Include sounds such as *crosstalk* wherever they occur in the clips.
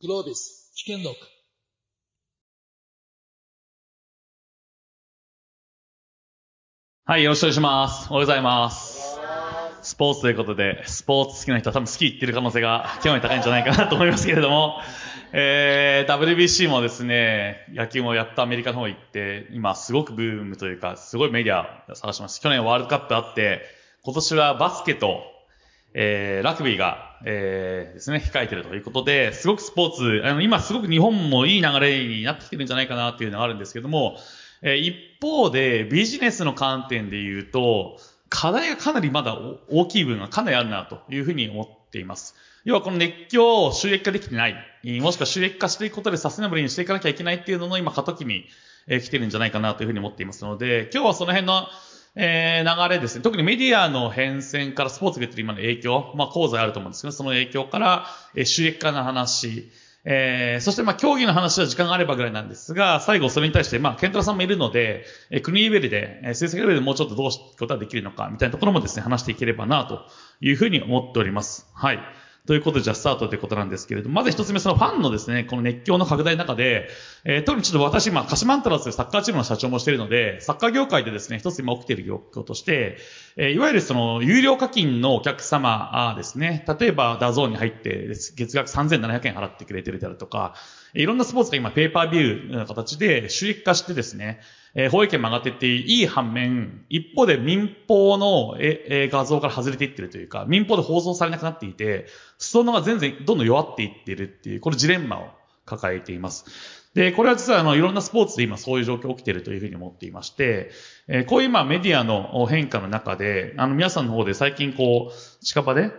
グロービス危険録はい、よろしくお願いします。おはようございます。スポーツということで、スポーツ好きな人は多分好き言ってる可能性が極めて高いんじゃないかなと思いますけれども、えー、WBC もですね、野球もやっとアメリカの方行って、今すごくブームというか、すごいメディアを探します。去年ワールドカップあって、今年はバスケと、えー、ラグビーが、えー、ですね、控えてるということで、すごくスポーツ、あの、今すごく日本もいい流れになってきてるんじゃないかなっていうのがあるんですけども、えー一方でビジネスの観点で言うと、課題がかなりまだ大きい部分がかなりあるなというふうに思っています。要はこの熱狂を収益化できてない、もしくは収益化していくことでサステナブルにしていかなきゃいけないっていうのの今過渡期に、来てるんじゃないかなというふうに思っていますので、今日はその辺のえー流れですね。特にメディアの変遷からスポーツが出てる今の影響、まあ、講座あると思うんですけど、その影響から、えー収益化の話、えーそしてまあ競技の話は時間があればぐらいなんですが、最後それに対して、まあ、ケントラさんもいるので、えー国レベルで、えー成績レベルでもうちょっとどうしていくことができるのか、みたいなところもですね、話していければな、というふうに思っております。はい。ということで、じゃあスタートということなんですけれども、まず一つ目、そのファンのですね、この熱狂の拡大の中で、えー特にちょっと私、まあ、鹿島アントラーズサッカーチームの社長もしているので、サッカー業界でですね、一つ今起きている業況として、えーいわゆるその、有料課金のお客様ですね、例えば DAZN に入って、月額3700円払ってくれてるであるとか、いろんなスポーツが今ペイパービューの形で収益化してですね、えー放映権も上がっていっていい反面、一方で民放のえ画像から外れていってるというか、民放で放送されなくなっていて、裾野が全然どんどん弱っていってるっていう、このジレンマを抱えています。で、これは実はあの、いろんなスポーツで今そういう状況起きてるというふうに思っていまして、えーこういう今メディアの変化の中で、あの、皆さんの方で最近こう、近場で、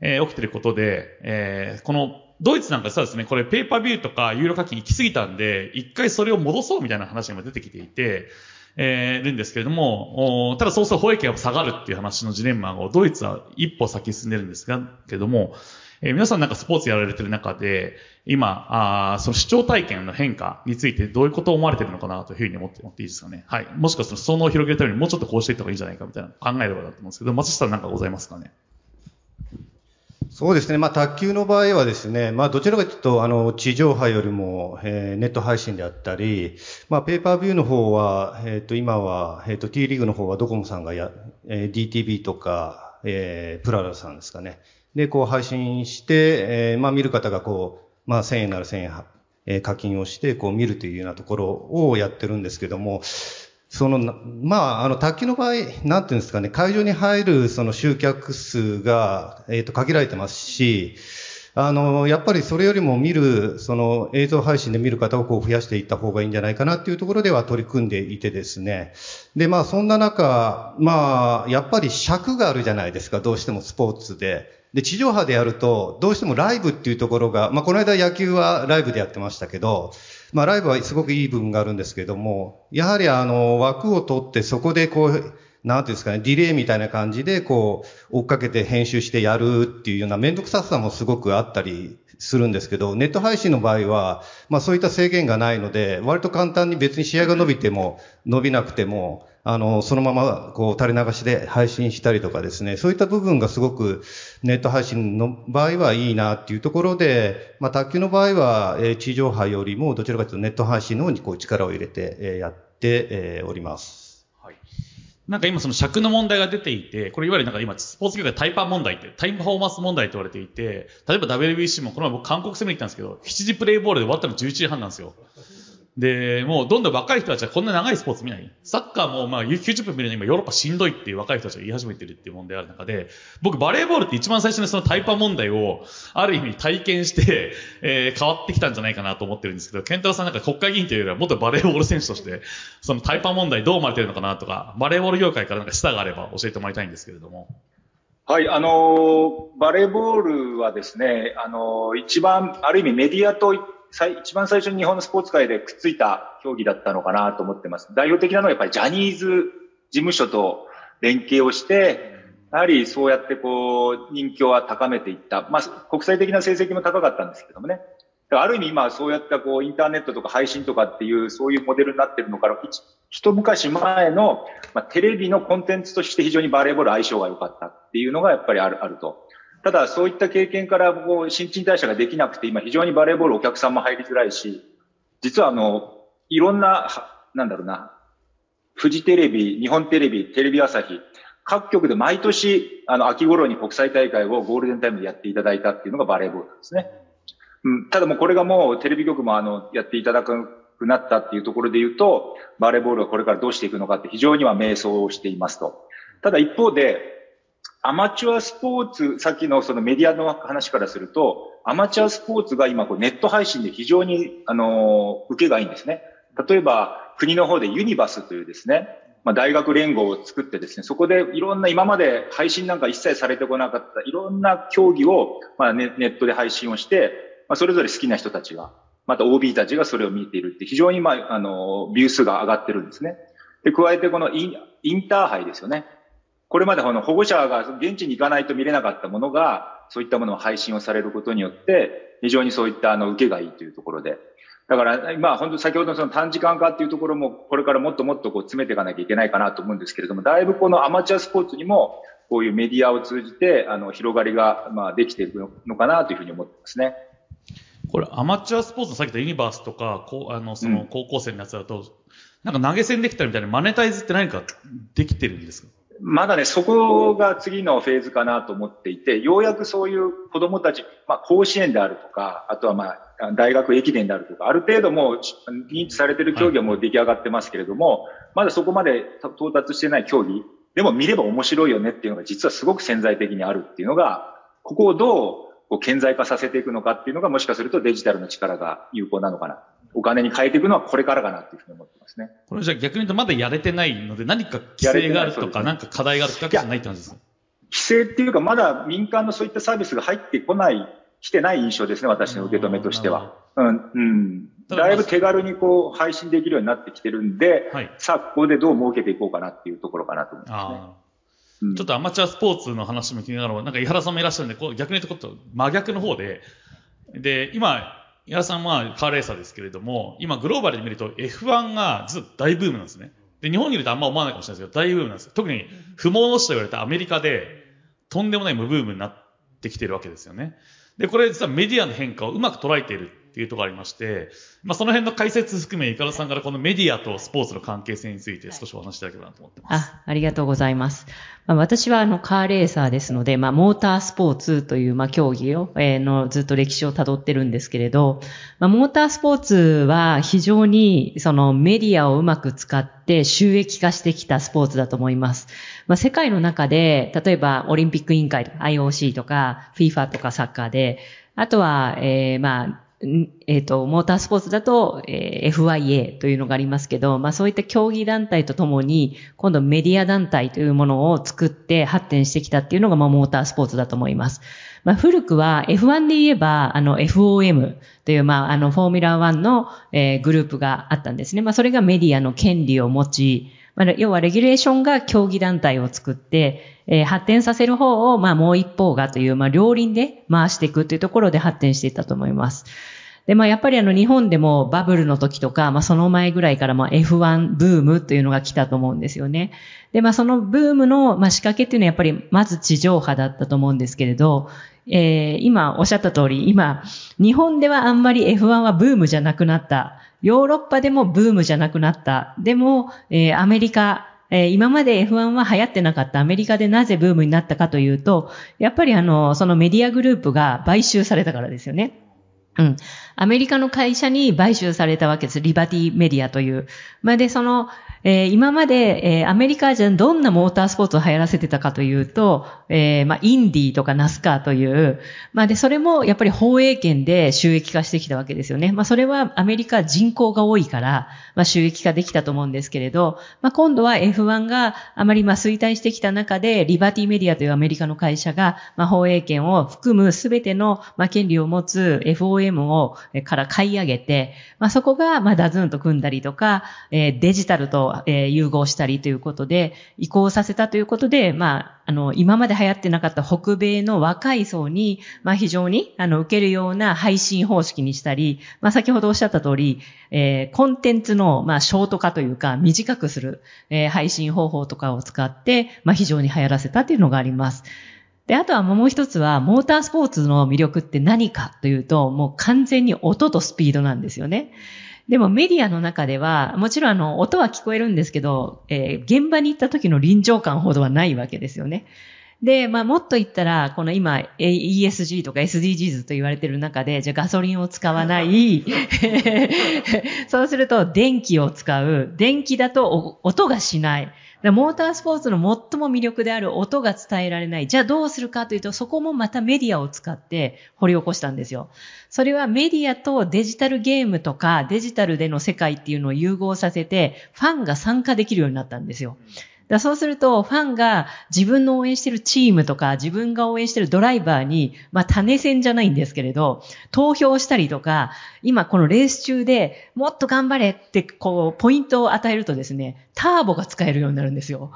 えー起きてることで、えーこの、ドイツなんか実はですね、これペーパービューとか有料課金行き過ぎたんで、一回それを戻そうみたいな話が出てきていて、えー、るんですけれども、ただそうすると保益が下がるっていう話のジレンマをドイツは一歩先進んでるんですが、けども、えー皆さんなんかスポーツやられてる中で、今、あその視聴体験の変化についてどういうことを思われてるのかなというふうに思って思っていいですかね。はい。もしくはそのを広げるためにもうちょっとこうしていった方がいいんじゃないかみたいな考えればだと思うんですけど、松下さんなんかございますかね？そうですね。まあ、卓球の場合はですね、まあ、どちらかというと、あの、地上波よりも、えーネット配信であったり、まあ、ペーパービューの方は、えっ、と、今は、えっ、と、T リーグの方はドコモさんがや、えー DTV とか、えープララさんですかね。で、こう配信して、えーまあ、見る方がこう、まあ、1000円なら1000円、えー課金をして、こう見るというようなところをやってるんですけども、その、まあ、あの、卓球の場合、なんていうんですかね、会場に入るその集客数が、えっ、と、限られてますし、あの、やっぱりそれよりも見る、その映像配信で見る方をこう増やしていった方がいいんじゃないかなっていうところでは取り組んでいてですね。で、まあそんな中、まあ、やっぱり尺があるじゃないですか、どうしてもスポーツで。で、地上波でやると、どうしてもライブっていうところが、まあこの間野球はライブでやってましたけど、まあライブはすごくいい部分があるんですけども、やはりあの、枠を取ってそこでこう、なんていうんですかね、ディレイみたいな感じで、こう、追っかけて編集してやるっていうような面倒くささもすごくあったりするんですけど、ネット配信の場合は、まあそういった制限がないので、割と簡単に別に試合が伸びても、伸びなくても、あの、そのまま、こう、垂れ流しで配信したりとかですね、そういった部分がすごく、ネット配信の場合はいいなっていうところで、まあ、卓球の場合は、え地上波よりも、どちらかというとネット配信の方にこう力を入れて、えやって、えおります。はい。なんか今その尺の問題が出ていて、これいわゆるなんか今スポーツ業界タイパー問題って、タイムパフォーマンス問題って言われていて、例えば WBC もこの前僕韓国戦に行ったんですけど、7時プレイボールで終わったの11時半なんですよ。で、もうどんどん若い人たちはこんな長いスポーツ見ない。サッカーもまあ90分見るのに今ヨーロッパしんどいっていう若い人たちが言い始めてるっていう問題がある中で、僕バレーボールって一番最初にそのタイパ問題をある意味体験して、えー変わってきたんじゃないかなと思ってるんですけど、ケンタロさんなんか国会議員というよりは元バレーボール選手として、そのタイパ問題どう思われてるのかなとか、バレーボール業界からなんか示唆があれば教えてもらいたいんですけれども。はい、あのバレーボールはですね、あの一番、ある意味メディアと最一番最初に日本のスポーツ界でくっついた競技だったのかなと思ってます。代表的なのはやっぱりジャニーズ事務所と連携をして、やはりそうやってこう、人気を高めていった。まあ、国際的な成績も高かったんですけどもね。ある意味今そうやったこう、インターネットとか配信とかっていう、そういうモデルになってるのから、一一昔前の、まあ、テレビのコンテンツとして非常にバレーボール相性が良かったっていうのがやっぱりある、あると。ただ、そういった経験から、もう新陳代謝ができなくて、今非常にバレーボールお客さんも入りづらいし、実はあの、いろんな、なんだろうな、フジテレビ、日本テレビ、テレビ朝日、各局で毎年、あの、秋頃に国際大会をゴールデンタイムでやっていただいたっていうのがバレーボールなんですね。うん、ただもうこれがもうテレビ局もあの、やっていただくなったっていうところで言うと、バレーボールはこれからどうしていくのかって非常には迷走をしていますと。ただ一方で、アマチュアスポーツ、さっきのそのメディアの話からすると、アマチュアスポーツが今こうネット配信で非常に、あの、受けがいいんですね。例えば、国の方でユニバスというですね、まあ、大学連合を作ってですね、そこでいろんな今まで配信なんか一切されてこなかったいろんな競技を、まあネ、ネットで配信をして、まあ、それぞれ好きな人たちが、また OB たちがそれを見ているって非常に、まあ、あの、ビュー数が上がってるんですね。で、加えてこのインインターハイですよね。これまで保護者が現地に行かないと見れなかったものが、そういったものを配信をされることによって、非常にそういったあの受けがいいというところで。だから、今、本当先ほどのその短時間化っていうところも、これからもっともっとこう詰めていかなきゃいけないかなと思うんですけれども、だいぶこのアマチュアスポーツにも、こういうメディアを通じて、あの、広がりが、まあ、できているのかなというふうに思ってますね。これ、アマチュアスポーツのさっき言ったユニバースとか、こう、あの、その、高校生のやつだと、うん、なんか投げ銭できたみたいなマネタイズって何かできてるんですか？まだね、そこが次のフェーズかなと思っていて、ようやくそういう子供たち、まあ、甲子園であるとか、あとはまあ、大学駅伝であるとか、ある程度もう認知されてる競技はもう出来上がってますけれども、はい、まだそこまで到達してない競技、でも見れば面白いよねっていうのが実はすごく潜在的にあるっていうのが、ここをどうこう顕在化させていくのかっていうのがもしかするとデジタルの力が有効なのかな。お金に変えていくのはこれからかなっていうふうに思ってますね。これじゃあ逆に言うとまだやれてないので何か規制があるとか、なんか課題があるわけじゃないって感じですか？規制っていうかまだ民間のそういったサービスが入ってこない、来てない印象ですね、私の受け止めとしては。うん、うん。だいぶ手軽にこう配信できるようになってきてるんで、はい、さあここでどう儲けていこうかなっていうところかなと思いますね。ちょっとアマチュアスポーツの話も気になるのは、なんか井原さんもいらっしゃるんで、こう逆に言うと真逆の方で、で、今、井原さんはカーレーサーですけれども、今グローバルで見ると F1 が実は大ブームなんですね。で、日本にいるとあんま思わないかもしれないですけど、大ブームなんです特に不毛の地と言われたアメリカで、とんでもない無ブームになってきてるわけですよね。で、これ実はメディアの変化をうまく捉えているっていうところがありまして、まあ、その辺の解説含め、イカラさんからこのメディアとスポーツの関係性について少しお話しいただければなと思ってます。あ、ありがとうございます。まあ、私はあのカーレーサーですので、まあ、モータースポーツというまあ競技を、えー、のずっと歴史をたどってるんですけれど、まあ、モータースポーツは非常にそのメディアをうまく使って収益化してきたスポーツだと思います。まあ、世界の中で、例えばオリンピック委員会とか IOC とか FIFA とかサッカーで、あとは、えー、まあ、えっ、ー、と、モータースポーツだと、えー、FIA というのがありますけど、まあそういった競技団体とともに、今度メディア団体というものを作って発展してきたっていうのが、まあモータースポーツだと思います。まあ古くは F1 で言えば、あの FOM という、まああのフォーミュラー1の、えー、グループがあったんですね。まあそれがメディアの権利を持ち、まあ、要はレギュレーションが競技団体を作って、えー、発展させる方を、まあ、もう一方がという、まあ、両輪で回していくというところで発展していったと思います。で、まあ、やっぱりあの、日本でもバブルの時とか、まあ、その前ぐらいから、まあ、F1 ブームというのが来たと思うんですよね。で、まあ、そのブームの、まあ、仕掛けっていうのはやっぱり、まず地上波だったと思うんですけれど、えー、今おっしゃった通り、今、日本ではあんまり F1 はブームじゃなくなった。ヨーロッパでもブームじゃなくなった。でも、えー、アメリカ、えー、今まで F1 は流行ってなかったアメリカでなぜブームになったかというと、やっぱりあの、そのメディアグループが買収されたからですよね。うん。アメリカの会社に買収されたわけです。リバティメディアという。まあ、で、その、えー、今まで、えー、アメリカじゃどんなモータースポーツを流行らせてたかというと、えー、まあ、インディーとかナスカーという、まあ、で、それもやっぱり放映権で収益化してきたわけですよね。まあ、それはアメリカ人口が多いから、まあ、収益化できたと思うんですけれど、まあ、今度は F1 があまりまあ衰退してきた中で、リバティメディアというアメリカの会社が、まあ、放映権を含むすべての、まあ、権利を持つ FOM を、から買い上げて、まあ、そこが、まあ、ダズンと組んだりとか、えー、デジタルと、えー、融合したりということで、移行させたということで、まあ、あの、今まで流行ってなかった北米の若い層に、まあ、非常に、あの、受けるような配信方式にしたり、まあ、先ほどおっしゃった通り、えー、コンテンツの、まあ、ショート化というか、短くする、えー、配信方法とかを使って、まあ、非常に流行らせたというのがあります。で、あとはもう一つは、モータースポーツの魅力って何かというと、もう完全に音とスピードなんですよね。でもメディアの中では、もちろんあの、音は聞こえるんですけど、えー、現場に行った時の臨場感ほどはないわけですよね。で、まあ、もっと言ったら、この今、ESG とか SDGs と言われている中で、じゃあガソリンを使わない *laughs* そうすると電気を使う。電気だと音がしない。モータースポーツの最も魅力である音が伝えられない。じゃあどうするかというと、そこもまたメディアを使って掘り起こしたんですよ。それはメディアとデジタルゲームとかデジタルでの世界っていうのを融合させて、ファンが参加できるようになったんですよ。だそうすると、ファンが自分の応援してるチームとか、自分が応援してるドライバーに、まあ、種戦じゃないんですけれど、投票したりとか、今このレース中でもっと頑張れって、こう、ポイントを与えるとですね、ターボが使えるようになるんですよ。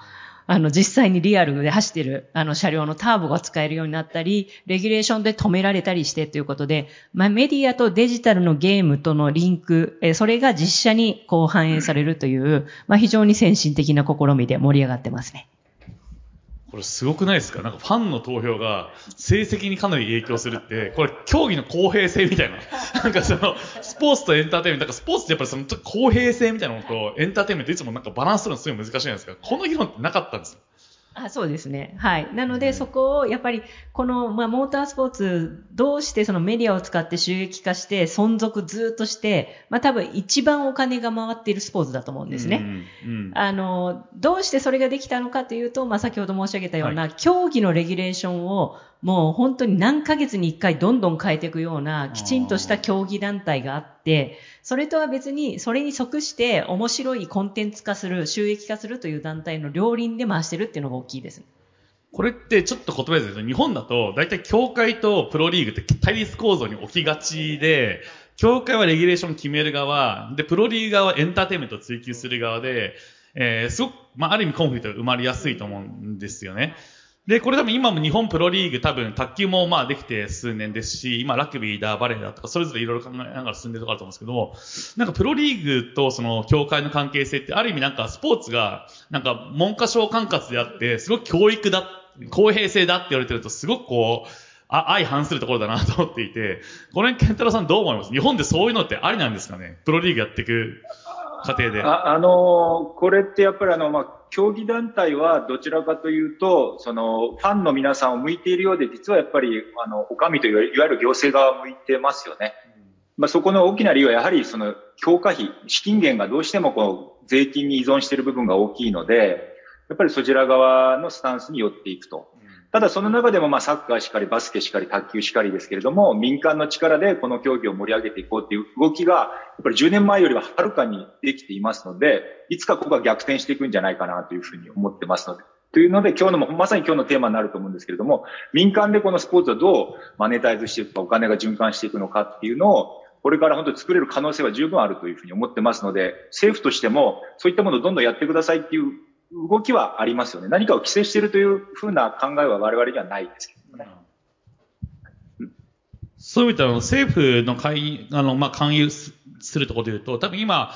あの、実際にリアルで走ってる、あの、車両のターボが使えるようになったり、レギュレーションで止められたりしてということで、まあ、メディアとデジタルのゲームとのリンク、えそれが実写にこう反映されるという、まあ、非常に先進的な試みで盛り上がってますね。これすごくないですか？なんかファンの投票が成績にかなり影響するって、これ競技の公平性みたいな。*laughs* なんかその、スポーツとエンターテイメント、なんかスポーツってやっぱりその公平性みたいなのとエンターテイメントいつもなんかバランスするのすごい難しいじゃないですか。この議論ってなかったんですよ。あそうですね。はい。なので、そこを、やっぱり、この、まあ、モータースポーツ、どうしてそのメディアを使って収益化して、存続ずっとして、まあ、多分一番お金が回っているスポーツだと思うんですね。うんうん、あの、どうしてそれができたのかというと、まあ、先ほど申し上げたような、はい、競技のレギュレーションを、もう本当に何ヶ月に一回どんどん変えていくような、きちんとした競技団体があって、それとは別に、それに即して面白いコンテンツ化する、収益化するという団体の両輪で回してるっていうのが大きいです。これってちょっと言葉ですけど、日本だと大体協会とプロリーグって対立構造に起きがちで、協会はレギュレーション決める側、で、プロリーグ側はエンターテインメントを追求する側で、えー、すごく、まあ、ある意味コンフリクトが生まれやすいと思うんですよね。で、これ多分今も日本プロリーグ多分卓球もまあできて数年ですし、今ラグビーだ、バレーだとかそれぞれいろいろ考えながら進んでるところあると思うんですけどもなんかプロリーグとその協会の関係性ってある意味なんかスポーツがなんか文科省管轄であって、すごく教育だ、公平性だって言われてるとすごくこう、あ、相反するところだなと思っていて、この辺、健太郎さんどう思います？日本でそういうのってありなんですかね？プロリーグやっていく過程で。あ、あのこれってやっぱりあの、まあ、競技団体はどちらかというと、その、ファンの皆さんを向いているようで、実はやっぱり、あの、お上という、いわゆる行政側を向いてますよね。まあ、そこの大きな理由はやはりその強化費、資金源がどうしてもこう税金に依存している部分が大きいので、やっぱりそちら側のスタンスに寄っていくと。ただその中でもまあサッカーしかり、バスケしかり、卓球しかりですけれども、民間の力でこの競技を盛り上げていこうっていう動きが、やっぱり10年前よりははるかにできていますので、いつかここが逆転していくんじゃないかなというふうに思ってますので。というので、今日の、まさに今日のテーマになると思うんですけれども、民間でこのスポーツをどうマネタイズしていくか、お金が循環していくのかっていうのを、これから本当に作れる可能性は十分あるというふうに思ってますので、政府としてもそういったものをどんどんやってくださいっていう動きはありますよね。何かを規制しているというふうな考えは我々にはないですけどね。そういう意味では、政府の介あの、まあ、勧誘するところで言うと、多分今、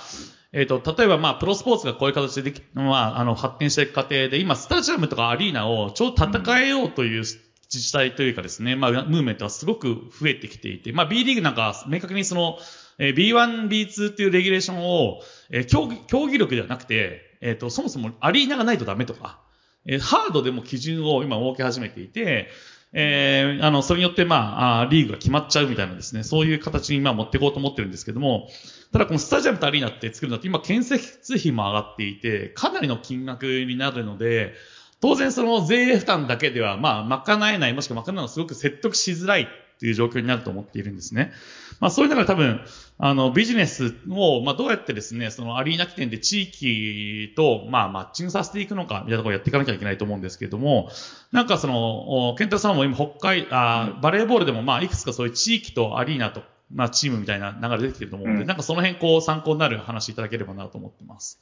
えっ、ー、と、例えば、まあ、プロスポーツがこういう形ででき、まあ、あの、発展していく過程で、今、スタジアムとかアリーナをちょうど戦えようという自治体というかですね、まあ、ムーメントはすごく増えてきていて、まあ、B リーグなんか、明確にその、えー、B1、B2 っていうレギュレーションを、えー、競技、競技力ではなくて、えっ、ー、と、そもそもアリーナがないとダメとか、えー、ハードでも基準を今設け始めていて、えー、あの、それによって、まあ、リーグが決まっちゃうみたいなですね、そういう形に今持っていこうと思ってるんですけども、ただこのスタジアムとアリーナって作るのって今建設費も上がっていて、かなりの金額になるので、当然その税負担だけでは、まあ、賄えない、もしくは賄うのはすごく説得しづらいっていう状況になると思っているんですね。まあそういう中で多分、あの、ビジネスを、まあどうやってですね、そのアリーナ起点で地域と、まあマッチングさせていくのか、みたいなところをやっていかなきゃいけないと思うんですけれども、なんかその、ケンタさんも今北海、あバレーボールでもまあいくつかそういう地域とアリーナと、まあチームみたいな流れ出てきてると思うので、うん、なんかその辺こう参考になる話いただければなと思ってます。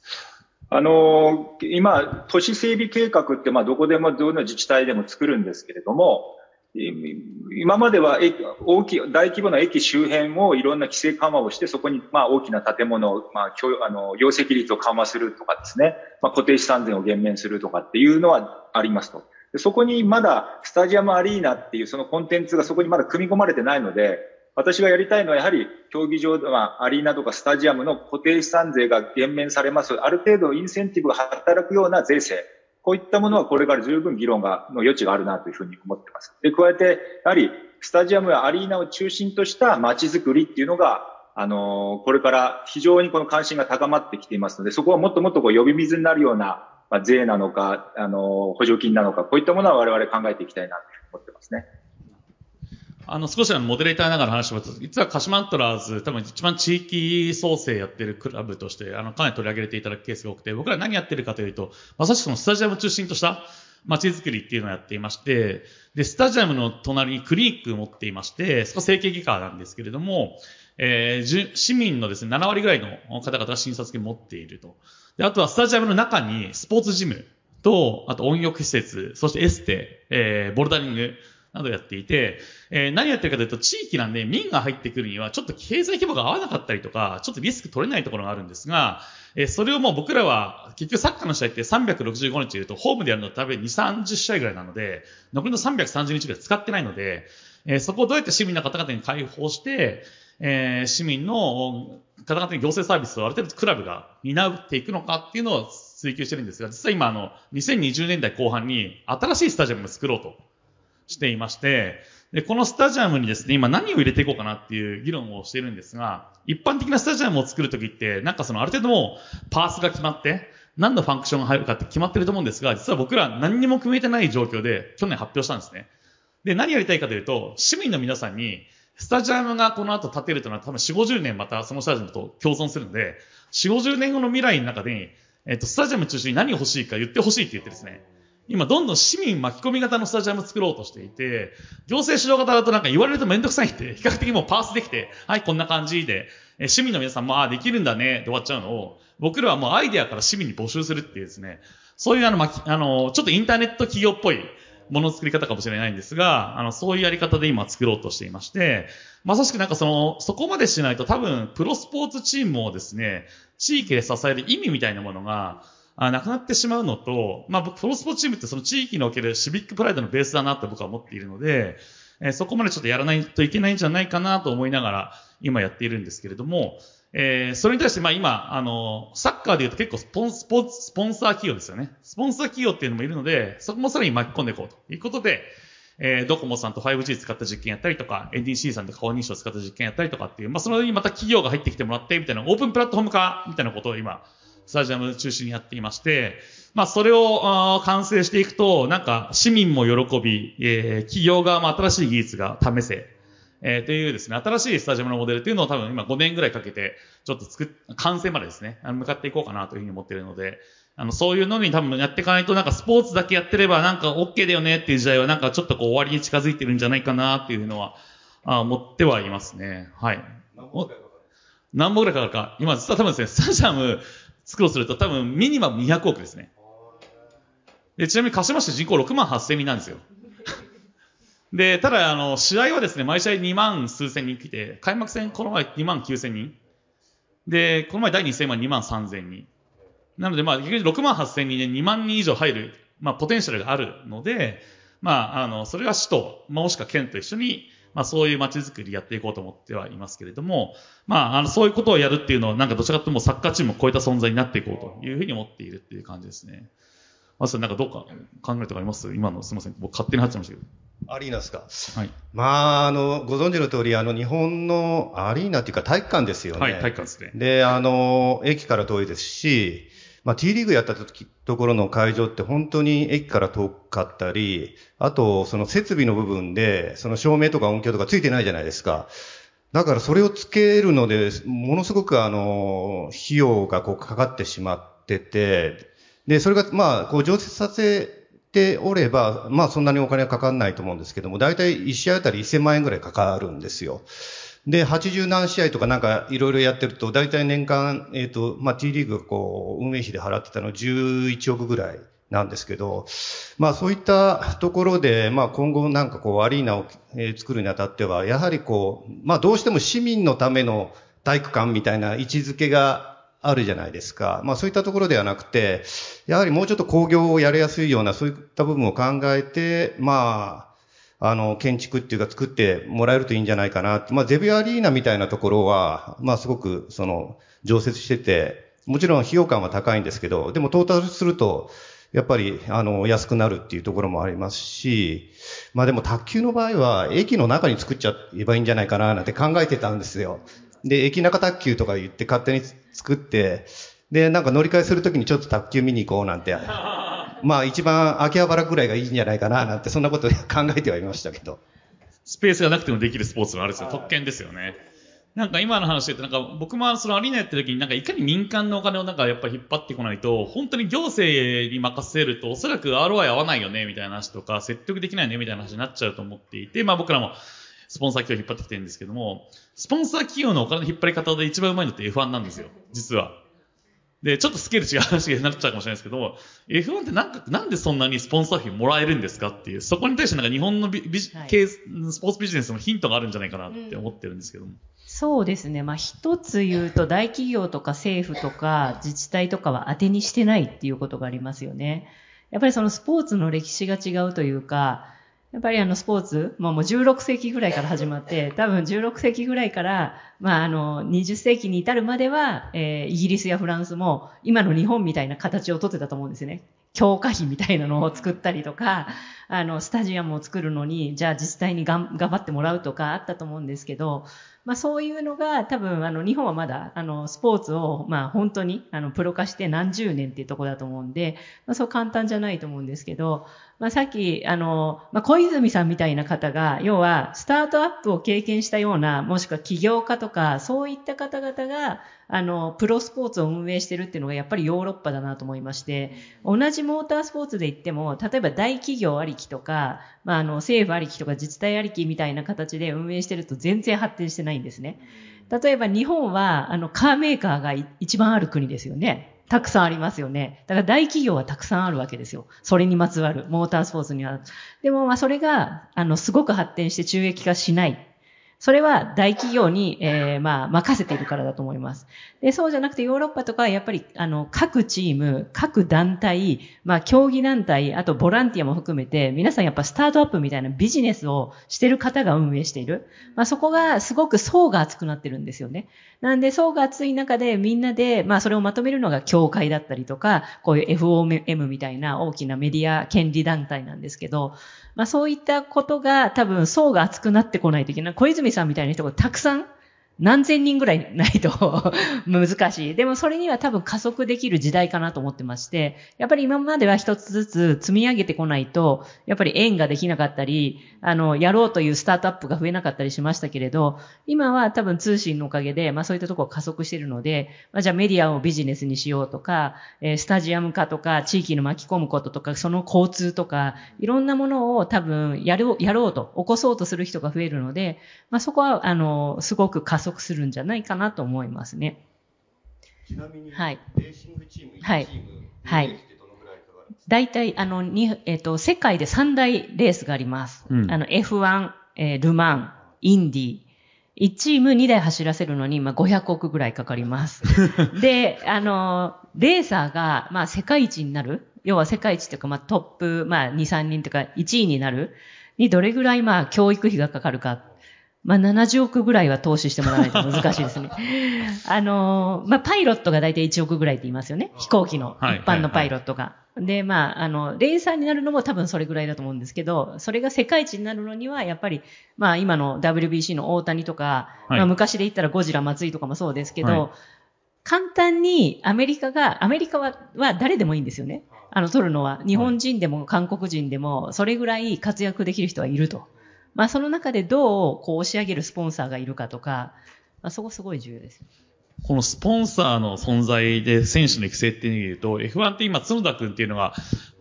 あの、今、都市整備計画って、まあ、どこでも、どの自治体でも作るんですけれども、今までは大きい、大規模な駅周辺をいろんな規制緩和をして、そこにまあ大きな建物を、まあ、あの、容積率を緩和するとかですね、まあ、固定資産税を減免するとかっていうのはありますと。そこにまだスタジアムアリーナっていうそのコンテンツがそこにまだ組み込まれてないので、私がやりたいのはやはり競技場、まあ、アリーナとかスタジアムの固定資産税が減免されます。ある程度インセンティブが働くような税制。こういったものはこれから十分議論が、の余地があるなというふうに思ってます。で、加えて、やはりスタジアムやアリーナを中心とした街づくりっていうのが、あの、これから非常にこの関心が高まってきていますので、そこはもっともっとこう呼び水になるような、まあ、税なのか、あの、補助金なのか、こういったものは我々考えていきたいなと思ってますね。あの、少しあの、モデレーターながら話します。実は鹿島アントラーズ、多分一番地域創生やってるクラブとして、あの、かなり取り上げていただくケースが多くて、僕ら何やってるかというと、まさしくそのスタジアム中心とした街づくりっていうのをやっていまして、で、スタジアムの隣にクリニックを持っていまして、そこ整形外科なんですけれども、えー、市民のですね、7割ぐらいの方々が診察券持っていると。で、あとはスタジアムの中にスポーツジムと、あと温浴施設、そしてエステ、えー、ボルダリング、などやっていて、えー、何やってるかというと、地域なんで民が入ってくるには、ちょっと経済規模が合わなかったりとか、ちょっとリスク取れないところがあるんですが、えー、それをもう僕らは、結局サッカーの試合って365日いると、ホームでやるの多分2、30試合ぐらいなので、残りの330日ぐらい使ってないので、えー、そこをどうやって市民の方々に開放して、えー、市民の方々に行政サービスをある程度クラブが担っていくのかっていうのを追求してるんですが、実は今あの、2020年代後半に新しいスタジアムを作ろうとしていまして、で、このスタジアムにですね、今何を入れていこうかなっていう議論をしているんですが、一般的なスタジアムを作るときって、なんかそのある程度もうパースが決まって、何のファンクションが入るかって決まってると思うんですが、実は僕ら何にも決めてない状況で去年発表したんですね。で、何やりたいかというと、市民の皆さんに、スタジアムがこの後建てるというのは多分4、50年またそのスタジアムと共存するので、4、50年後の未来の中で、えっと、スタジアム中心に何が欲しいか言って欲しいって言ってですね、今どんどん市民巻き込み型のスタジアム作ろうとしていて、行政指導型だとなんか言われるとめんどくさいって、比較的もうパースできて、はい、こんな感じで、え市民の皆さんも、ああ、できるんだね、で終わっちゃうのを、僕らはもうアイデアから市民に募集するっていうですね、そういうあの、まあの、ちょっとインターネット企業っぽいもの作り方かもしれないんですが、あの、そういうやり方で今作ろうとしていまして、まさしくなんかその、そこまでしないと多分、プロスポーツチームをですね、地域で支える意味みたいなものが、あなくなってしまうのと、まあ僕、プロスポーツチームってその地域におけるシビックプライドのベースだなって僕は思っているので、え、そこまでちょっとやらないといけないんじゃないかなと思いながら今やっているんですけれども、えー、それに対してまあ今、あの、サッカーで言うと結構スポンスポーツ、スポンサー企業ですよね。スポンサー企業っていうのもいるので、そこもさらに巻き込んでいこうということで、えー、ドコモさんと 5G 使った実験やったりとか、NDC さんと顔認証使った実験やったりとかっていう、まあ、その上にまた企業が入ってきてもらって、みたいなオープンプラットフォーム化みたいなことを今、スタジアム中心にやっていまして、まあ、それを完成していくと、なんか、市民も喜び、えー、企業側も新しい技術が試せ、えー、というですね、新しいスタジアムのモデルっていうのを多分今5年ぐらいかけて、ちょっと作っ、完成までですね、向かっていこうかなというふうに思っているので、あの、そういうのに多分やっていかないと、なんかスポーツだけやってればなんか OK だよねっていう時代はなんかちょっとこう終わりに近づいてるんじゃないかなっていうのは、あ思ってはいますね。はい。何本ぐらいかかるか。今実は多分ですね、スタジアム作ろうとすると多分ミニマム200億ですね。で、ちなみに鹿島市人口6万8000人なんですよ。*laughs* で、ただ、あの、試合はですね、毎試合2万数千人来て、開幕戦この前2万9000人。で、この前第2戦は2万3000人。なので、まあ、6万8000人で2万人以上入る、まあ、ポテンシャルがあるので、まあ、あの、それは市と、まあ、もしくは県と一緒に、まあ、そういう街づくりやっていこうと思ってはいますけれども、まあ、あの、そういうことをやるっていうのは、なんかどちらかというとサッカーチームを超えた存在になっていこうというふうに思っているっていう感じですね。まずなんかどうか考えとかあります？今のすみません。僕勝手に入っちゃいましたけど。アリーナですか？はい。まあ、あの、ご存知の通り、あの、日本のアリーナっていうか体育館ですよね。はい、体育館ですね。で、あの、駅から遠いですし、まあ、T リーグやった時ところの会場って本当に駅から遠かったり、あと、その設備の部分で、その照明とか音響とかついてないじゃないですか。だからそれをつけるので、ものすごくあの、費用がこうかかってしまってて、で、それが、まあ、こう、常設させておれば、まあ、そんなにお金はかかんないと思うんですけども、大体1試合あたり1000万円ぐらいかかるんですよ。で、80何試合とかなんかいろいろやってると、大体年間、えっ、ー、と、まあ、T リーグがこう、運営費で払ってたの11億ぐらいなんですけど、まあそういったところで、まあ今後なんかこうアリーナを作るにあたっては、やはりこう、まあどうしても市民のための体育館みたいな位置づけがあるじゃないですか。まあそういったところではなくて、やはりもうちょっと工業をやりやすいような、そういった部分を考えて、まあ、あの、建築っていうか作ってもらえるといいんじゃないかなまあゼビアリーナみたいなところは、まあすごく、その、常設してて、もちろん費用感は高いんですけど、でもトータルすると、やっぱり、あの、安くなるっていうところもありますし、まあでも卓球の場合は、駅の中に作っちゃえばいいんじゃないかななんて考えてたんですよ。で、駅中卓球とか言って勝手に作って、で、なんか乗り換えするときにちょっと卓球見に行こうなんて、まあ一番秋葉原ぐらいがいいんじゃないかななんて、そんなこと考えてはいましたけど。スペースがなくてもできるスポーツがあるんですよ。特権ですよね。なんか今の話で言って、なんか僕もそのアリーナやってる時になんかいかに民間のお金をなんかやっぱ引っ張ってこないと、本当に行政に任せるとおそらく ROI 合わないよねみたいな話とか、説得できないねみたいな話になっちゃうと思っていて、まあ僕らもスポンサー企業引っ張ってきてるんですけども、スポンサー企業のお金の引っ張り方で一番うまいのって F1 なんですよ、実は。で、ちょっとスケール違う話になっちゃうかもしれないですけど、F1 ってなんか、なんでそんなにスポンサー費もらえるんですかっていう、そこに対してなんか日本のビビ、はい、スポーツビジネスのヒントがあるんじゃないかなって思ってるんですけども。うん、そうですね。まあ一つ言うと大企業とか政府とか自治体とかは当てにしてないっていうことがありますよね。やっぱりそのスポーツの歴史が違うというか、やっぱりあのスポーツ、まあもう16世紀ぐらいから始まって、多分16世紀ぐらいから、まああの20世紀に至るまでは、えー、イギリスやフランスも今の日本みたいな形をとってたと思うんですね。強化費みたいなのを作ったりとか、あの、スタジアムを作るのに、じゃあ自治体に頑張ってもらうとかあったと思うんですけど、まあそういうのが多分あの日本はまだあのスポーツをまあ本当にあのプロ化して何十年っていうとこだと思うんで、まあそう簡単じゃないと思うんですけど、まあさっきあの、まあ小泉さんみたいな方が、要はスタートアップを経験したような、もしくは起業家とか、そういった方々が、あの、プロスポーツを運営してるっていうのがやっぱりヨーロッパだなと思いまして、同じモータースポーツで言っても、例えば大企業ありきとか、まああの政府ありきとか自治体ありきみたいな形で運営してると全然発展してないないんですね。例えば日本は、あの、カーメーカーが一番ある国ですよね。たくさんありますよね。だから大企業はたくさんあるわけですよ。それにまつわる、モータースポーツには。でも、まあ、それが、あの、すごく発展して収益化しない。それは大企業に、えー、まあ、任せているからだと思います。で、そうじゃなくてヨーロッパとかはやっぱり、あの、各チーム、各団体、まあ、競技団体、あとボランティアも含めて、皆さんやっぱスタートアップみたいなビジネスをしてる方が運営している。まあ、そこがすごく層が厚くなってるんですよね。なんで層が厚い中でみんなで、まあ、それをまとめるのが協会だったりとか、こういう FOM みたいな大きなメディア権利団体なんですけど、まあそういったことが多分層が厚くなってこないといけない。小泉さんみたいな人がたくさん何千人ぐらいないと *laughs* 難しい。でもそれには多分加速できる時代かなと思ってまして、やっぱり今までは一つずつ積み上げてこないと、やっぱり縁ができなかったり、あの、やろうというスタートアップが増えなかったりしましたけれど、今は多分通信のおかげで、まあそういったところ加速しているので、まあじゃあメディアをビジネスにしようとか、えー、スタジアム化とか、地域の巻き込むこととか、その交通とか、いろんなものを多分やろう、やろうと、起こそうとする人が増えるので、まあそこは、あの、すごく加速するんじゃないかなと思いますね。ちなみに、はい、レーシングチーム、はい、はい。大体、あの、に、えっ、ー、と、世界で3大レースがあります。うん、あの、F1、えー、ルマン、インディ、1チーム2台走らせるのに、まあ、500億ぐらいかかります。*laughs* で、あの、レーサーが、まあ、世界一になる。要は世界一というか、まあ、トップ、まあ、2、3人というか、1位になる。にどれぐらい、まあ、教育費がかかるか。まあ、70億ぐらいは投資してもらわないと難しいですね。*laughs* あの、まあ、パイロットが大体1億ぐらいって言いますよね。飛行機の、一般のパイロットが。はいはいはい、で、まあ、あの、レーサーになるのも多分それぐらいだと思うんですけど、それが世界一になるのには、やっぱり、まあ、今の WBC の大谷とか、はい、まあ、昔で言ったらゴジラ松井とかもそうですけど、はい、簡単にアメリカが、アメリカはは誰でもいいんですよね。あの、取るのは。日本人でも韓国人でも、それぐらい活躍できる人はいると。まあ、その中でどうこう押し上げるスポンサーがいるかとか、まあ、そこすごい重要です。このスポンサーの存在で選手の育成っていうと、F1 って今、角田君っていうのが、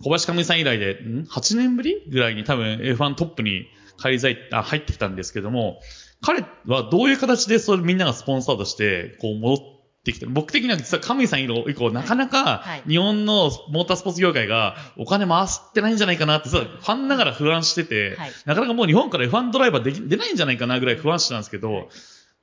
小林上さん以来で、ん ?8 年ぶりぐらいに多分 F1 トップに返り咲いあ入ってきたんですけども、彼はどういう形でそれみんながスポンサーとしてこう戻っってきて僕的には実は神さん以降、なかなか日本のモータースポーツ業界がお金回してないんじゃないかなって、ファンながら不安してて、なかなかもう日本から F1 ドライバーでき出ないんじゃないかなぐらい不安してたんですけど、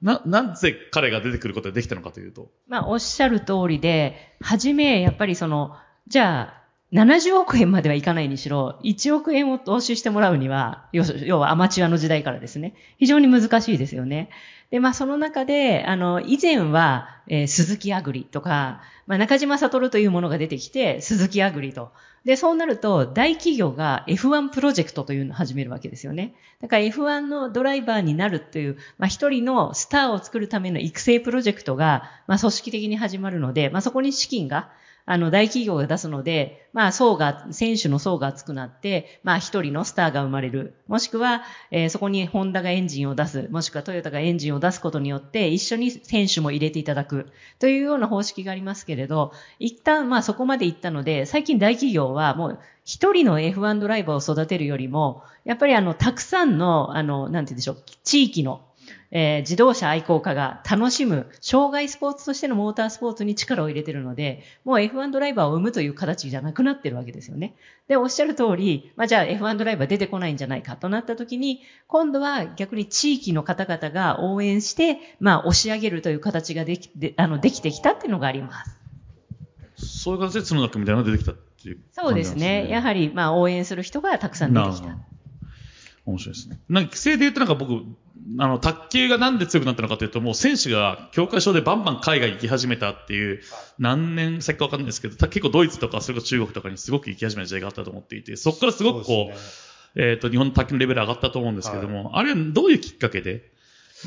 な、なぜ彼が出てくることができたのかというと。まあ、おっしゃる通りで、はじめ、やっぱりその、じゃあ、70億円まではいかないにしろ、1億円を投資してもらうには、要はアマチュアの時代からですね、非常に難しいですよね。で、まあその中で、あの、以前は、えー、鈴木アグリとか、まあ中島悟というものが出てきて、鈴木アグリと。で、そうなると、大企業が F1 プロジェクトというのを始めるわけですよね。だから F1 のドライバーになるという、まあ一人のスターを作るための育成プロジェクトが、まあ組織的に始まるので、まあそこに資金が、あの、大企業が出すので、まあ、層が、選手の層が厚くなって、まあ、一人のスターが生まれる。もしくは、えー、そこにホンダがエンジンを出す。もしくはトヨタがエンジンを出すことによって、一緒に選手も入れていただく。というような方式がありますけれど、一旦、まあ、そこまで行ったので、最近大企業はもう、一人の F1 ドライバーを育てるよりも、やっぱりあの、たくさんの、あの、なんて言うんでしょう、地域の、えー、自動車愛好家が楽しむ、障害スポーツとしてのモータースポーツに力を入れてるので、もう F1 ドライバーを生むという形じゃなくなってるわけですよね。で、おっしゃる通り、まあ、じゃあ F1 ドライバー出てこないんじゃないかとなった時に、今度は逆に地域の方々が応援して、まあ、押し上げるという形ができ、であの、できてきたっていうのがあります。そういう形で角田君みたいなのが出てきたっていう、ね、そうですね。やはり、まあ、応援する人がたくさん出てきた。面白いですね。なんか、規制で言うとなんか僕、あの、卓球がなんで強くなったのかというと、もう選手が協会賞でバンバン海外行き始めたっていう、何年先かわかんないですけど、結構ドイツとか、それこそ中国とかにすごく行き始めた時代があったと思っていて、そこからすごくこう、うね、えっ、ー、と、日本の卓球のレベル上がったと思うんですけども、はい、あれはどういうきっかけで、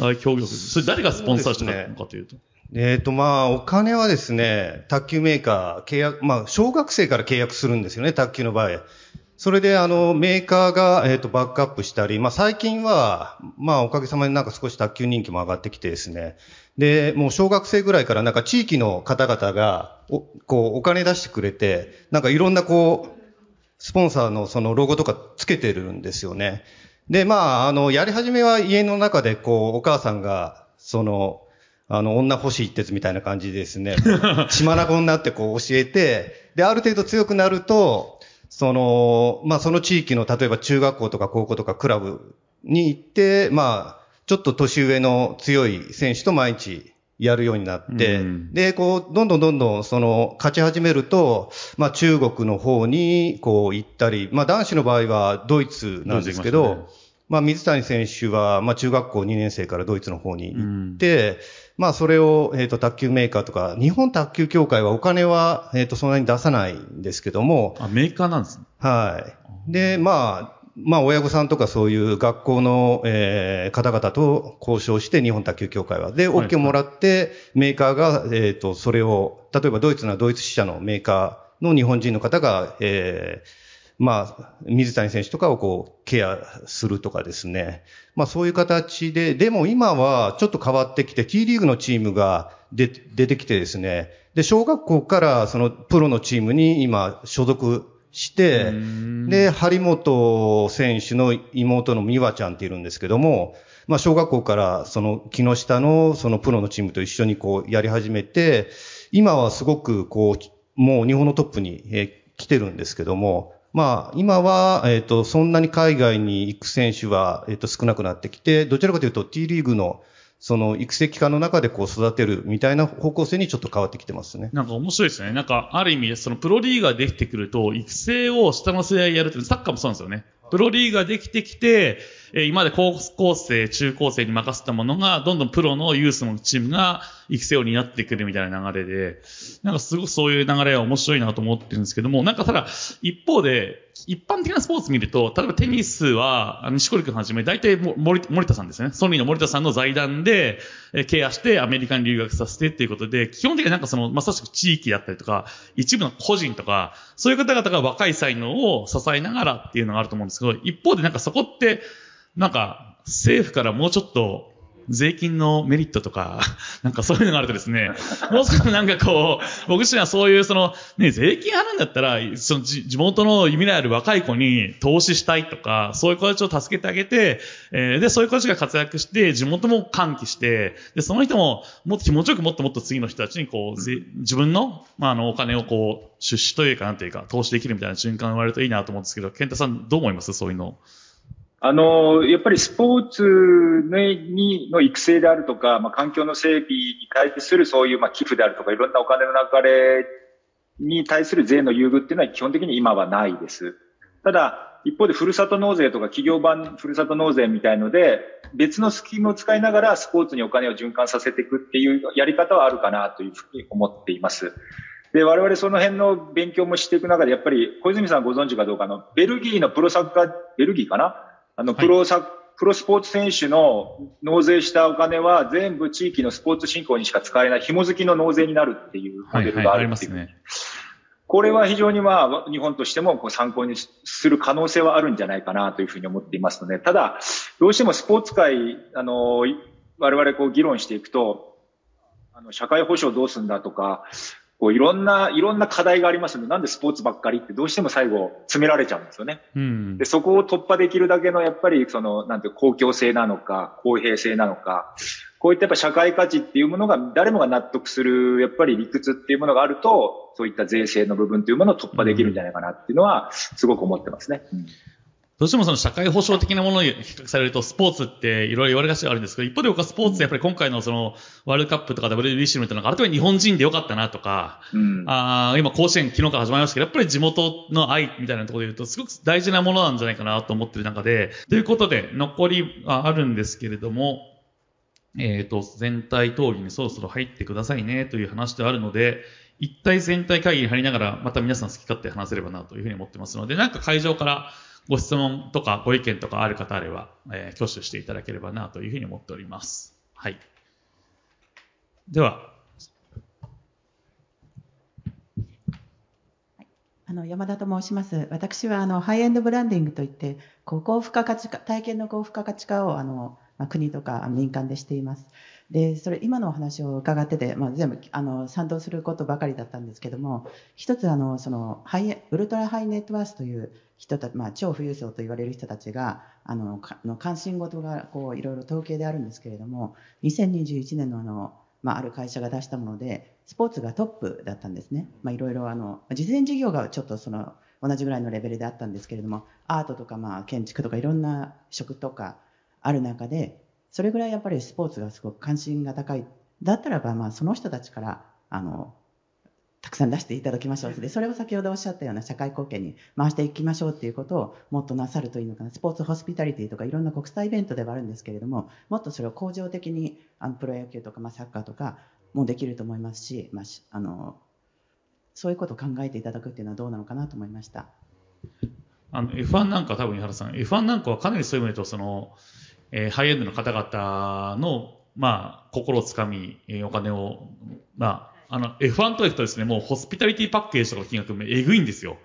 ああ競技をそれ誰がスポンサーしてたのかというと。えっ、ー、と、まあ、お金はですね、卓球メーカー、契約、まあ、小学生から契約するんですよね、卓球の場合。それで、あの、メーカーが、えっ、ー、と、バックアップしたり、まあ、最近は、まあ、おかげさまでなんか少し卓球人気も上がってきてですね。で、もう小学生ぐらいからなんか地域の方々が、お、こう、お金出してくれて、なんかいろんなこう、スポンサーのそのロゴとかつけてるんですよね。で、まあ、あの、やり始めは家の中でこう、お母さんが、その、あの、女欲しいってみたいな感じですね。*laughs* 血まなこになってこう教えて、で、ある程度強くなると、その、まあ、その地域の、例えば中学校とか高校とかクラブに行って、まあ、ちょっと年上の強い選手と毎日やるようになって、うん、で、こう、どんどんどんどん、その、勝ち始めると、まあ、中国の方に、こう、行ったり、まあ、男子の場合はドイツなんですけど、まあ、水谷選手は、まあ、中学校2年生からドイツの方に行って、うん、まあ、それを、えっ、ー、と、卓球メーカーとか、日本卓球協会はお金は、えっ、ー、と、そんなに出さないんですけども。あ、メーカーなんですね。はい。で、まあ、まあ、親御さんとかそういう学校の、えー、方々と交渉して、日本卓球協会は。で、OK もらって、メーカーが、えっ、ー、と、それを、例えばドイツのドイツ支社のメーカーの日本人の方が、えー、まあ、水谷選手とかをこう、ケアするとかですね。まあそういう形で、でも今はちょっと変わってきて、T リーグのチームが出てきてですね。で、小学校からそのプロのチームに今所属して、で、張本選手の妹の美和ちゃんっているんですけども、まあ小学校からその木下のそのプロのチームと一緒にこうやり始めて、今はすごくこう、もう日本のトップに、え来てるんですけども、まあ、今は、えっ、ー、と、そんなに海外に行く選手は、えっ、ー、と、少なくなってきて、どちらかというと T リーグの、その育成期間の中でこう育てるみたいな方向性にちょっと変わってきてますね。なんか面白いですね。なんかある意味、そのプロリーガーできてくると、育成を下の世代やるって、サッカーもそうなんですよね。プロリーガーできてきて、え今まで高校生、中高生に任せたものが、どんどんプロのユースのチームが育成を担ってくるみたいな流れで、なんかすごくそういう流れは面白いなと思ってるんですけども、なんかただ、一方で、一般的なスポーツ見ると、例えばテニスは、西堀君はじめ、大体森森田さんですね。ソニーの森田さんの財団で、えケアしてアメリカに留学させてっていうことで、基本的になんかその、まさしく地域だったりとか、一部の個人とか、そういう方々が若い才能を支えながらっていうのがあると思うんですけど、一方でなんかそこって、なんか、政府からもうちょっと、税金のメリットとか、*laughs* なんかそういうのがあるとですね、*laughs* もう少しなんかこう、僕自身はそういうその、ね、税金払うんだったら、その地元の夢のある若い子に投資したいとか、そういう子たちを助けてあげて、えー、で、そういう子たちが活躍して、地元も喚起して、で、その人ももっと気持ちよくもっともっと次の人たちにこう、自分の、まあ、あの、お金をこう、出資というかなんていうか、投資できるみたいな循環が生まれるといいなと思うんですけど、健太さんどう思います？そういうの。あの、やっぱりスポーツの育成であるとか、ま、環境の整備に対するそういう、ま、寄付であるとか、いろんなお金の流れに対する税の優遇っていうのは基本的に今はないです。ただ、一方でふるさと納税とか企業版ふるさと納税みたいので、別のスキームを使いながらスポーツにお金を循環させていくっていうやり方はあるかなというふうに思っています。で、我々その辺の勉強もしていく中で、やっぱり小泉さんご存知かどうかの、ベルギーのプロサッカー、ベルギーかなあの、プロサッ、はい、プロスポーツ選手の納税したお金は全部地域のスポーツ振興にしか使えない紐付きの納税になるっていうモデルがあるっていう。ね。これは非常にまあ、日本としてもこう参考にする可能性はあるんじゃないかなというふうに思っていますので、ただ、どうしてもスポーツ界、あの、我々こう議論していくと、あの、社会保障どうすんだとか、こういろんな、いろんな課題がありますので、なんでスポーツばっかりってどうしても最後詰められちゃうんですよね。うん、で、そこを突破できるだけのやっぱりその、なんていう公共性なのか、公平性なのか、こういったやっぱ社会価値っていうものが誰もが納得する、やっぱり理屈っていうものがあると、そういった税制の部分っていうものを突破できるんじゃないかなっていうのは、すごく思ってますね。うんどうしてもその社会保障的なものに比較されると、スポーツっていろいろ言われがちがあるんですけど、一方で僕はスポーツやっぱり今回のその、ワールドカップとか WBC みたいなのが改めて日本人でよかったなとか、うん、あ今甲子園昨日から始まりましたけど、やっぱり地元の愛みたいなところで言うと、すごく大事なものなんじゃないかなと思ってる中で、ということで、残りはあるんですけれども、えっ、ー、と、全体討議にそろそろ入ってくださいねという話であるので、一体全体会議に入りながら、また皆さん好き勝手話せればなというふうに思ってますので、なんか会場からご質問とかご意見とかある方あれば、えー、挙手していただければなというふうに思っております。はい。では、あの山田と申します。私はあのハイエンドブランディングといって、こう高付加価値化、体験の高付加価値化をあの、まあ、国とか民間でしています。で、それ今のお話を伺ってて、まあ、全部あの賛同することばかりだったんですけども、一つあのそのハイウルトラハイネットワースという人たち、まあ、超富裕層と言われる人たちが、あの、の関心事が、こう、いろいろ統計であるんですけれども、2021年のあの、まあ、ある会社が出したもので、スポーツがトップだったんですね。まあ、いろいろあの、実践事業がちょっとその、同じぐらいのレベルであったんですけれども、アートとかまあ、建築とかいろんな職とかある中で、それぐらいやっぱりスポーツがすごく関心が高い。だったらば、まあ、その人たちから、あの、たくさん出していただきましょうで、それを先ほどおっしゃったような社会貢献に回していきましょうっていうことをもっとなさるといいのかな。スポーツホスピタリティとかいろんな国際イベントではあるんですけれども、もっとそれを恒常的に、あの、プロ野球とか、まあ、サッカーとかもできると思いますし、まあ、あの、そういうことを考えていただくっていうのはどうなのかなと思いました。あの、F1 なんか多分、井原さん、F1 なんかはかなりそういう意味でと、その、えー、ハイエンドの方々の、まあ、心をつかみ、えー、お金を、まあ、あの、F1 と行くとですね、もうホスピタリティパッケージとかの金額もえぐいんですよ。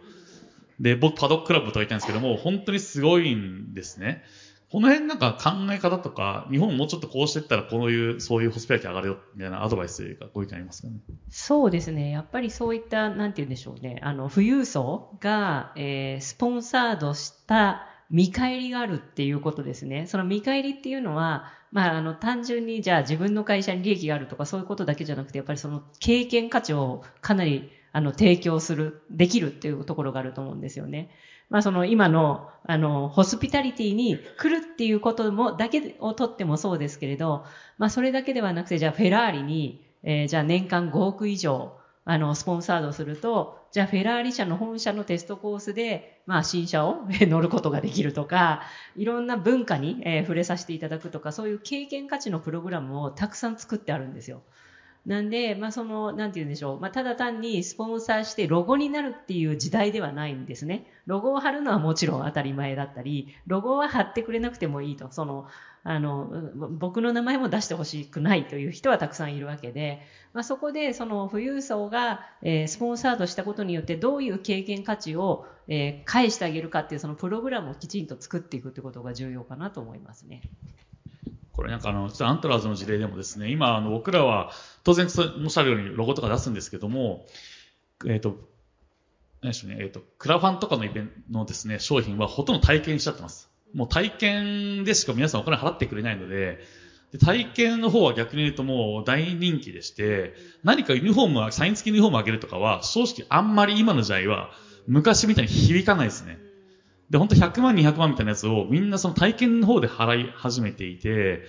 で、僕パドッククラブとかいたんですけども、本当にすごいんですね。この辺なんか考え方とか、日本もうちょっとこうしていったらこういう、そういうホスピタリティ上がるよ、みたいなアドバイスというか、ご意見ありますかね？そうですね。やっぱりそういった、なんて言うんでしょうね。あの、富裕層が、えー、スポンサードした見返りがあるっていうことですね。その見返りっていうのは、まあ、あの、単純にじゃあ自分の会社に利益があるとかそういうことだけじゃなくて、やっぱりその経験価値をかなり、あの、提供する、できるっていうところがあると思うんですよね。まあ、その今の、あの、ホスピタリティに来るっていうことも、だけをとってもそうですけれど、まあ、それだけではなくて、じゃあフェラーリに、えー、じゃあ年間5億以上、あの、スポンサードすると、じゃあフェラーリ社の本社のテストコースで、まあ新車を *laughs* 乗ることができるとか、いろんな文化に、え触れさせていただくとか、そういう経験価値のプログラムをたくさん作ってあるんですよ。なんで、まあその、なんて言うんでしょう。まあただ単にスポンサーしてロゴになるっていう時代ではないんですね。ロゴを貼るのはもちろん当たり前だったり、ロゴは貼ってくれなくてもいいと。その、あの、僕の名前も出してほしくないという人はたくさんいるわけで、まあ、そこでその富裕層が、えー、スポンサードしたことによってどういう経験価値を、えー、返してあげるかっていうそのプログラムをきちんと作っていくってことが重要かなと思いますね。これなんかあの、アントラーズの事例でもですね、今あの僕らは当然おっしゃるようにロゴとか出すんですけども、えっ、ー、と、何でしょうね、えっ、ー、と、クラファンとかのイベントのですね、商品はほとんど体験しちゃってます。もう体験でしか皆さんお金払ってくれないので、で体験の方は逆に言うともう大人気でして、何かユニフォームは、サイン付きユニフォームをあげるとかは、正直あんまり今の時代は昔みたいに響かないですね。で、本当100万、200万みたいなやつをみんなその体験の方で払い始めていて、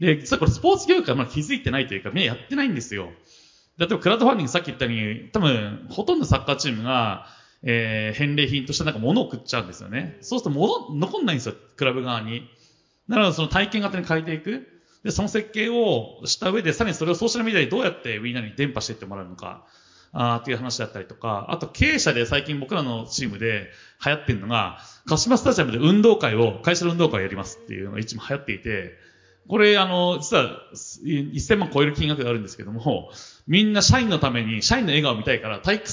で、実はこれスポーツ業界はまだ気づいてないというか、みんなやってないんですよ。例えばクラウドファンディングさっき言ったように、多分、ほとんどサッカーチームが、えー、返礼品としてなんか物を送っちゃうんですよね。そうすると物、残んないんですよ、クラブ側に。なのでその体験型に変えていく。で、その設計をした上で、さらにそれをソーシャルメディアにどうやってみんなに伝播していってもらうのか。あっていう話だったりとか、あと経営者で最近僕らのチームで流行ってるのが、鹿島スタジアムで運動会を、会社の運動会をやりますっていうのが一番流行っていて、これあの、実は1000万超える金額があるんですけども、みんな社員のために、社員の笑顔を見たいから体育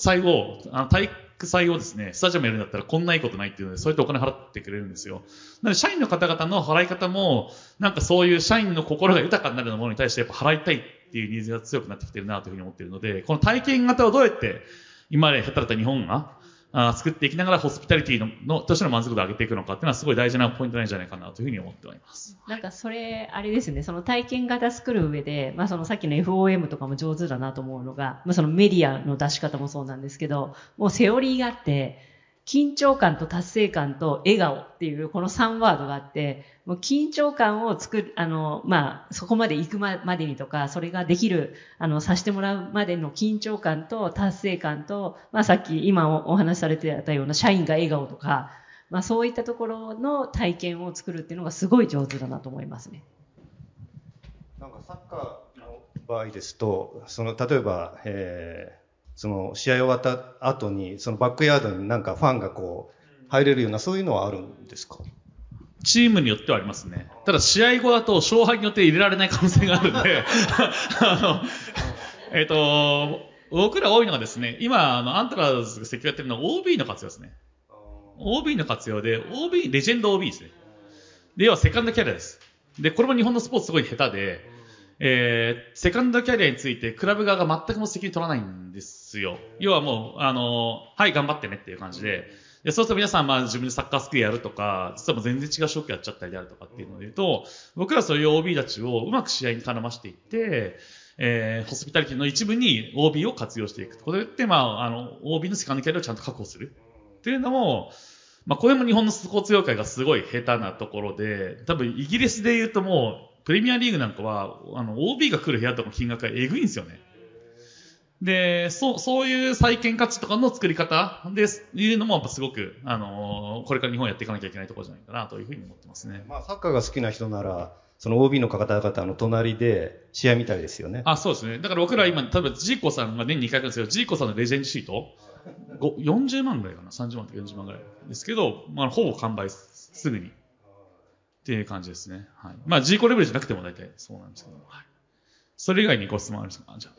最後、あの体育祭をですね、スタジアムやるんだったらこんないいことないっていうので、そうやってお金払ってくれるんですよ。なので社員の方々の払い方も、なんかそういう社員の心が豊かになるものに対してやっぱ払いたいっていうニーズが強くなってきてるなというふうに思っているので、この体験型をどうやって今まで働いた日本があ作っていきながらホスピタリティののとしての満足度を上げていくのかっていうのはすごい大事なポイントなんじゃないかなというふうに思っております。なんかそれ、あれですね、その体験型作る上で、まあそのさっきの FOM とかも上手だなと思うのが、まあそのメディアの出し方もそうなんですけど、もうセオリーがあって、緊張感と達成感と笑顔っていうこの3ワードがあって、もう緊張感を作る、あの、まあ、そこまで行くまでにとか、それができる、あの、させてもらうまでの緊張感と達成感と、まあさっき今お話しされてたような社員が笑顔とか、まあそういったところの体験を作るっていうのがすごい上手だなと思いますね。なんかサッカーの場合ですと、その、例えば、えーその試合終わった後に、そのバックヤードになんかファンがこう、入れるような、そういうのはあるんですか？チームによってはありますね。ただ試合後だと勝敗によって入れられない可能性があるんで、あの、えっ、ー、と、僕ら多いのがですね、今、あの、アントラーズが積極やってるのは OB の活用ですね。OB の活用で、OB、レジェンド OB ですね。で、要はセカンドキャリアです。で、これも日本のスポーツすごい下手で、えー、セカンドキャリアについて、クラブ側が全くも責任取らないんですよ。要はもう、あの、はい、頑張ってねっていう感じで、でそうすると皆さん、まあ自分でサッカースクールやるとか、実はもう全然違う職業やっちゃったりであるとかっていうので言うと、僕らそういう OB たちをうまく試合に絡ましていって、えー、ホスピタリティの一部に OB を活用していく。これって、まあ、あの、OB のセカンドキャリアをちゃんと確保する。っていうのも、まあ、これも日本のスポーツ業界がすごい下手なところで、多分イギリスで言うともう、プレミアリーグなんかは、あの、OB が来る部屋とかの金額がえぐいんですよね。で、そう、そういう再建価値とかの作り方です、いうのもやっぱすごく、あのー、これから日本やっていかなきゃいけないところじゃないかなというふうに思ってますね。まあ、サッカーが好きな人なら、その OB の方々の隣で試合みたいですよね。あ、そうですね。だから僕ら今、例えばジーコさんが年に2回来るんですけど、ジーコさんのレジェンドシート、40万ぐらいかな ?30 万とか40万ぐらいですけど、まあ、ほぼ完売すぐにっていう感じですね。はい。まあ、G コレベルじゃなくても大体そうなんですけど、はい。それ以外にご質問あるんですかじゃあ。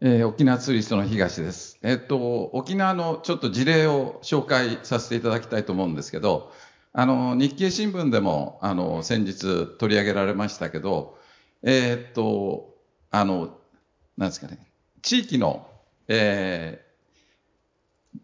えー、沖縄ツーリストの東です。えっと、沖縄のちょっと事例を紹介させていただきたいと思うんですけど、あの、日経新聞でも、あの、先日取り上げられましたけど、えー、っと、あの、なんですかね、地域の、え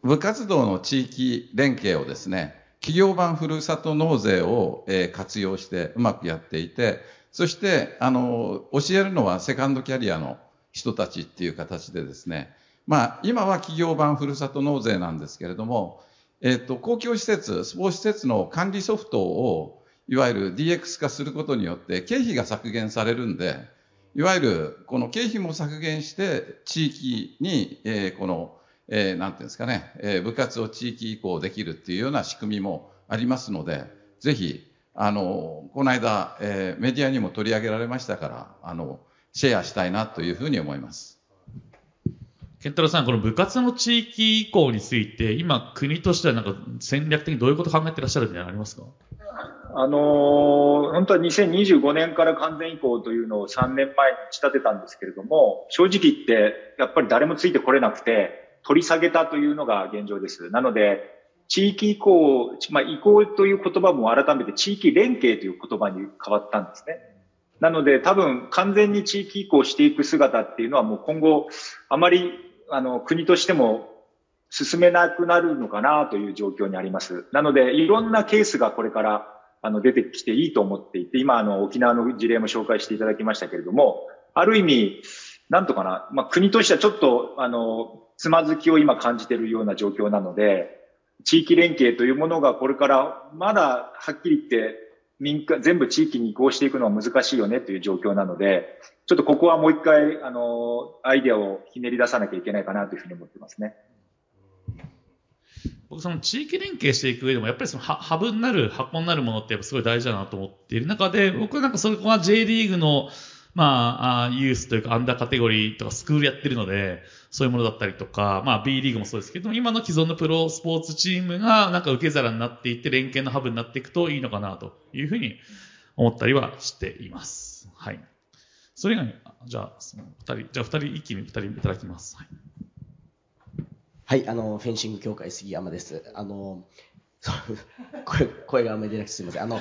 部活動の地域連携をですね、企業版ふるさと納税を、え活用してうまくやっていて、そして、あの、教えるのはセカンドキャリアの人たちっていう形でですね、まあ、今は企業版ふるさと納税なんですけれども、えっ、と、公共施設、スポーツ施設の管理ソフトを、いわゆる DX 化することによって経費が削減されるんで、いわゆるこの経費も削減して地域に、えー、このえー、なんていうんですかね、えー、部活を地域移行できるっていうような仕組みもありますので、ぜひ、あの、この間、えー、メディアにも取り上げられましたから、あの、シェアしたいなというふうに思います。健太郎さん、この部活の地域移行について、今、国としてはなんか戦略的にどういうことを考えてらっしゃるんじゃありますか？あのー、本当は2025年から完全移行というのを3年前に打ち立てたんですけれども、正直言って、やっぱり誰もついてこれなくて、取り下げたというのが現状です。なので、地域移行、まあ、移行という言葉も改めて地域連携という言葉に変わったんですね。なので多分完全に地域移行していく姿っていうのはもう今後あまりあの国としても進めなくなるのかなという状況にあります。なのでいろんなケースがこれからあの出てきていいと思っていて、今あの沖縄の事例も紹介していただきましたけれども、ある意味、なんとかな、まあ、国としてはちょっと、あの、つまずきを今感じているような状況なので、地域連携というものがこれからまだはっきり言って民間、全部地域に移行していくのは難しいよねという状況なので、ちょっとここはもう一回、あの、アイデアをひねり出さなきゃいけないかなというふうに思ってますね。僕その地域連携していく上でも、やっぱりそのハブになる、箱になるものってやっぱすごい大事だなと思っている中で、僕はなんかそこは J リーグのまあ、ユースというかアンダーカテゴリーとかスクールやってるので、そういうものだったりとか、まあ B リーグもそうですけど、今の既存のプロスポーツチームがなんか受け皿になっていって連携のハブになっていくといいのかなというふうに思ったりはしています。はい。それ以外に、じゃあ、その二人、じゃあ二人一気に二人いただきます。はい。はい、あの、フェンシング協会杉山です。あの、声、声があんまり出なくてすみません。あの、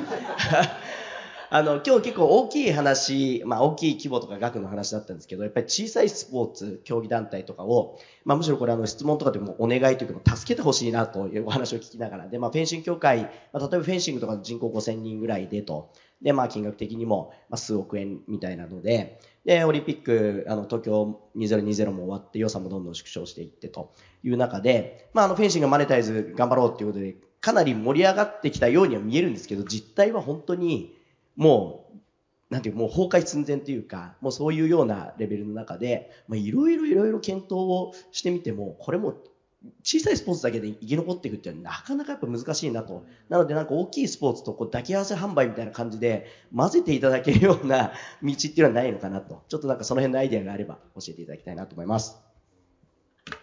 あの、今日結構大きい話、まあ大きい規模とか額の話だったんですけど、やっぱり小さいスポーツ、競技団体とかを、まあむしろこれあの質問とかでもお願いというか助けてほしいなというお話を聞きながら、で、まあフェンシング協会、まあ例えばフェンシングとか人口5000人ぐらいでと、で、まあ金額的にも、まあ数億円みたいなので、で、オリンピック、あの、東京2020も終わって予算もどんどん縮小していってという中で、まああのフェンシングマネタイズ頑張ろうっていうことで、かなり盛り上がってきたようには見えるんですけど、実態は本当に、もう、なんていう、もう崩壊寸前というか、もうそういうようなレベルの中で、ま、いろいろいろいろ検討をしてみても、これも小さいスポーツだけで生き残っていくっていうのはなかなかやっぱ難しいなと。なのでなんか大きいスポーツとこう抱き合わせ販売みたいな感じで混ぜていただけるような *laughs* 道っていうのはないのかなと。ちょっとなんかその辺のアイデアがあれば教えていただきたいなと思います。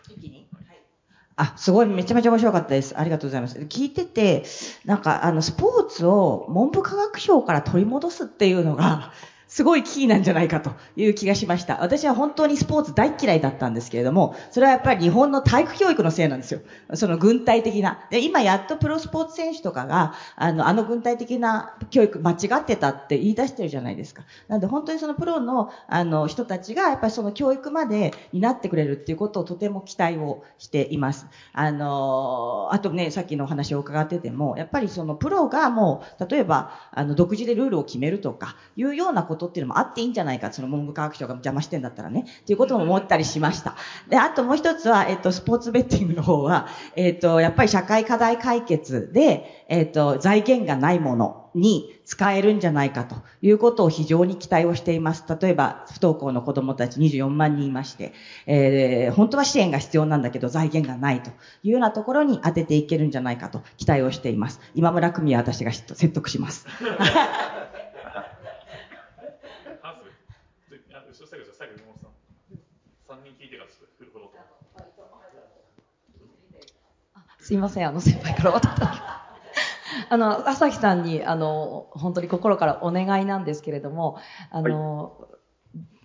一気に？あ、すごい、めちゃめちゃ面白かったです。ありがとうございます。聞いてて、なんか、あの、スポーツを文部科学省から取り戻すっていうのが、すごいキーなんじゃないかという気がしました。私は本当にスポーツ大嫌いだったんですけれども、それはやっぱり日本の体育教育のせいなんですよ。その軍隊的な。で、今やっとプロスポーツ選手とかが、あの、あの軍隊的な教育間違ってたって言い出してるじゃないですか。なんで本当にそのプロの、あの、人たちが、やっぱりその教育まで担ってくれるっていうことをとても期待をしています。あの、あとね、さっきのお話を伺ってても、やっぱりそのプロがもう、例えば、あの、独自でルールを決めるとか、いうようなことことっていうのもあっていいんじゃないか、その文部科学省が邪魔してんだったらね、っていうことも思ったりしました。で、あともう一つは、えっと、スポーツベッティングの方は、えっと、やっぱり社会課題解決で、えっと、財源がないものに使えるんじゃないかということを非常に期待をしています。例えば、不登校の子供たち24万人いまして、えー、本当は支援が必要なんだけど財源がないというようなところに当てていけるんじゃないかと期待をしています。今村組は私が説得します。*laughs* すいません、あの、先輩から渡った *laughs* あの、朝日さんに、あの、本当に心からお願いなんですけれども、あの、は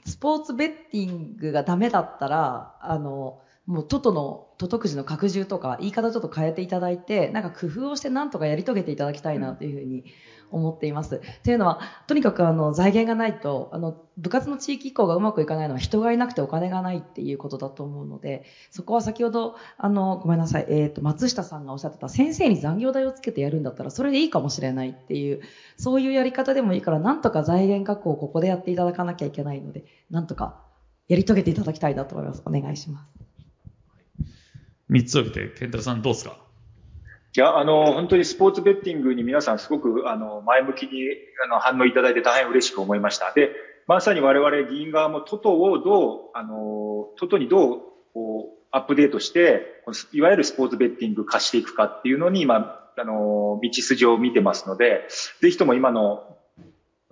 い、スポーツベッティングがダメだったら、あの、もう、トトの、トトくじの拡充とか、言い方ちょっと変えていただいて、なんか工夫をしてなんとかやり遂げていただきたいなというふうに思っています。というのは、とにかくあの、財源がないと、あの、部活の地域移行がうまくいかないのは人がいなくてお金がないっていうことだと思うので、そこは先ほど、あの、ごめんなさい、えっ、ー、と、松下さんがおっしゃってた先生に残業代をつけてやるんだったら、それでいいかもしれないっていう、そういうやり方でもいいから、なんとか財源確保をここでやっていただかなきゃいけないので、なんとかやり遂げていただきたいなと思います。お願いします。三つを見て、健太郎さんどうですか？いや、あの、本当にスポーツベッティングに皆さんすごく、あの、前向きに、あの、反応いただいて大変嬉しく思いました。で、まさに我々議員側もトトをどう、あの、トトにどう、こう、アップデートして、いわゆるスポーツベッティング化していくかっていうのに、今、あの、道筋を見てますので、ぜひとも今の、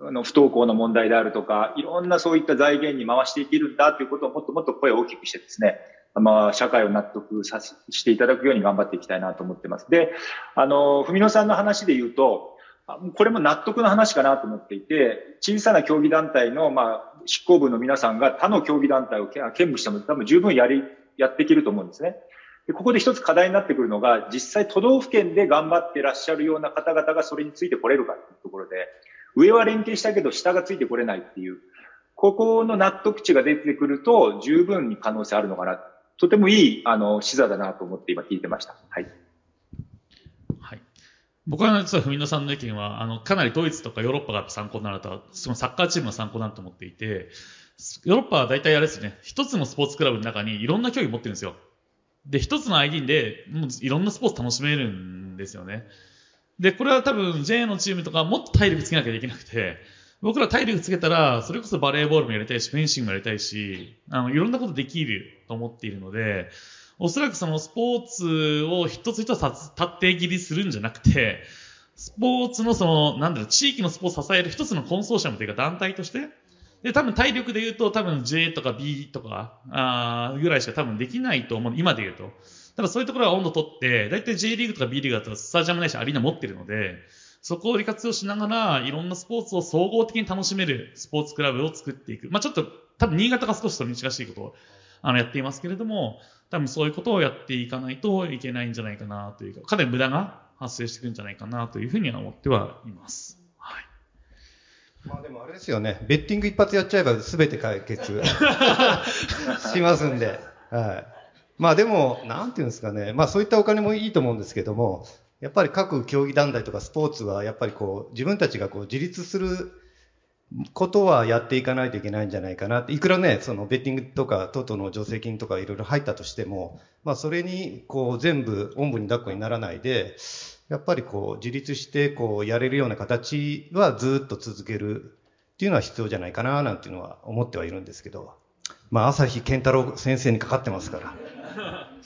あの、不登校の問題であるとか、いろんなそういった財源に回していけるんだということをもっともっと声を大きくしてですね、まあ、社会を納得させしていただくように頑張っていきたいなと思ってます。で、あの、文野さんの話で言うと、これも納得の話かなと思っていて、小さな競技団体の、まあ、執行部の皆さんが他の競技団体を兼務しても多分十分やり、やっていけると思うんですね。でここで一つ課題になってくるのが、実際都道府県で頑張ってらっしゃるような方々がそれについてこれるかっていうところで、上は連携したけど下がついてこれないっていう、ここの納得値が出てくると十分に可能性あるのかな。とてもいい、あの、視座だなと思って今聞いてました。はい。はい。僕は実は文野さんの意見は、あの、かなりドイツとかヨーロッパが参考になると、そのサッカーチームが参考になると思っていて、ヨーロッパは大体あれですね、一つのスポーツクラブの中にいろんな競技持ってるんですよ。で、一つの ID で、もういろんなスポーツ楽しめるんですよね。で、これは多分 J のチームとかもっと体力つけなきゃいけなくて、僕ら体力つけたら、それこそバレーボールもやりたいし、フェンシングもやりたいし、あの、いろんなことできると思っているので、おそらくそのスポーツを一つ一つ立って切りするんじゃなくて、スポーツのその、なんだろう、地域のスポーツを支える一つのコンソーシアムというか団体として、で、多分体力で言うと多分 J とか B とか、あぐらいしか多分できないと思う。今で言うと。ただそういうところは温度取って、だいたい J リーグとか B リーグだとスタジアムないしアリーナ持ってるので、そこを利活用しながら、いろんなスポーツを総合的に楽しめるスポーツクラブを作っていく。まあちょっと、多分新潟が少しそれに近しいことを、あの、やっていますけれども、多分そういうことをやっていかないといけないんじゃないかなというか、かなり無駄が発生してくるんじゃないかなというふうには思ってはいます。はい。まあでもあれですよね。ベッティング一発やっちゃえば全て解決 *laughs* しますんで。はい。まあでも、なんていうんですかね。まあそういったお金もいいと思うんですけども、やっぱり各競技団体とかスポーツは、やっぱりこう、自分たちがこう自立することはやっていかないといけないんじゃないかなって。いくらね、そのベッティングとか、トトの助成金とかいろいろ入ったとしても、まあそれにこう全部おんぶに抱っこにならないで、やっぱりこう自立してこうやれるような形はずっと続けるっていうのは必要じゃないかななんていうのは思ってはいるんですけど。まあ朝日健太郎先生にかかってますから。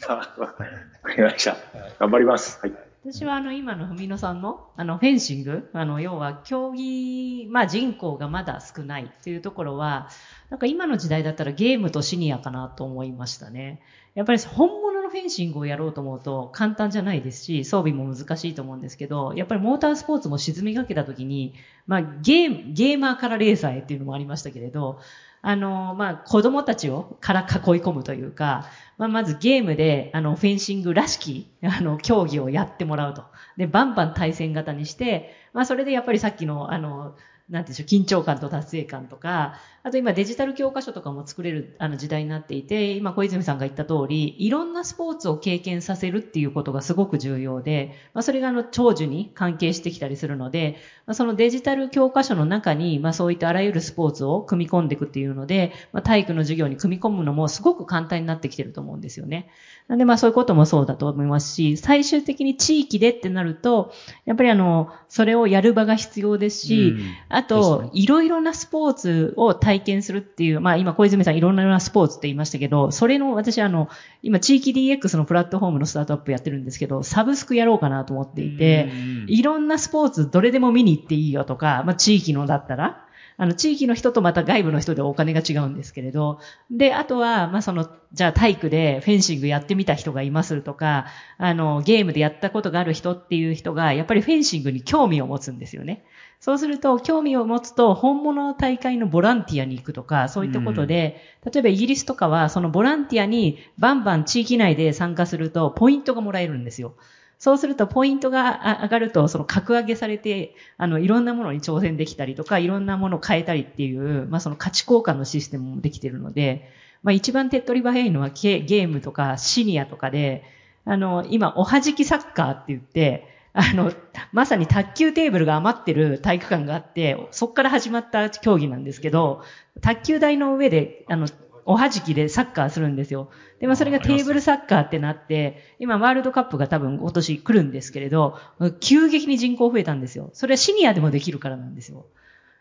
*laughs* わかりました。頑張ります。はい。私はあの今の文野さんのあのフェンシング、あの要は競技、まあ人口がまだ少ないっていうところは、なんか今の時代だったらゲームとシニアかなと思いましたね。やっぱり本物のフェンシングをやろうと思うと簡単じゃないですし、装備も難しいと思うんですけど、やっぱりモータースポーツも沈みかけた時に、まあゲーム、ゲーマーからレーサーへっていうのもありましたけれど、あの、まあ、子供たちをから囲い込むというか、まあ、まずゲームで、あの、フェンシングらしき、あの、競技をやってもらうと。で、バンバン対戦型にして、まあ、それでやっぱりさっきの、あの、なんでしょう、緊張感と達成感とか、あと今デジタル教科書とかも作れるあの時代になっていて、今小泉さんが言った通り、いろんなスポーツを経験させるっていうことがすごく重要で、まあ、それがあの長寿に関係してきたりするので、まあ、そのデジタル教科書の中に、まあ、そういったあらゆるスポーツを組み込んでいくっていうので、まあ、体育の授業に組み込むのもすごく簡単になってきてると思うんですよね。なんでまあそういうこともそうだと思いますし、最終的に地域でってなると、やっぱりあの、それをやる場が必要ですし、あと、いろいろなスポーツを体験するっていう、まあ今小泉さんいろんなスポーツって言いましたけど、それの私あの、今地域 DX のプラットフォームのスタートアップやってるんですけど、サブスクやろうかなと思っていて、いろんなスポーツどれでも見に行っていいよとか、まあ地域のだったら、あの、地域の人とまた外部の人でお金が違うんですけれど、で、あとは、まあ、その、じゃあ体育でフェンシングやってみた人がいますとか、あの、ゲームでやったことがある人っていう人が、やっぱりフェンシングに興味を持つんですよね。そうすると、興味を持つと、本物の大会のボランティアに行くとか、そういったことで、例えばイギリスとかは、そのボランティアにバンバン地域内で参加すると、ポイントがもらえるんですよ。そうすると、ポイントが上がると、その格上げされて、あの、いろんなものに挑戦できたりとか、いろんなものを変えたりっていう、まあ、その価値交換のシステムもできてるので、まあ、一番手っ取り早いのはゲームとかシニアとかで、あの、今、おはじきサッカーって言って、あの、まさに卓球テーブルが余ってる体育館があって、そこから始まった競技なんですけど、卓球台の上で、あの、おはじきでサッカーするんですよ。で、まあそれがテーブルサッカーってなって、今ワールドカップが多分今年来るんですけれど、急激に人口増えたんですよ。それはシニアでもできるからなんですよ。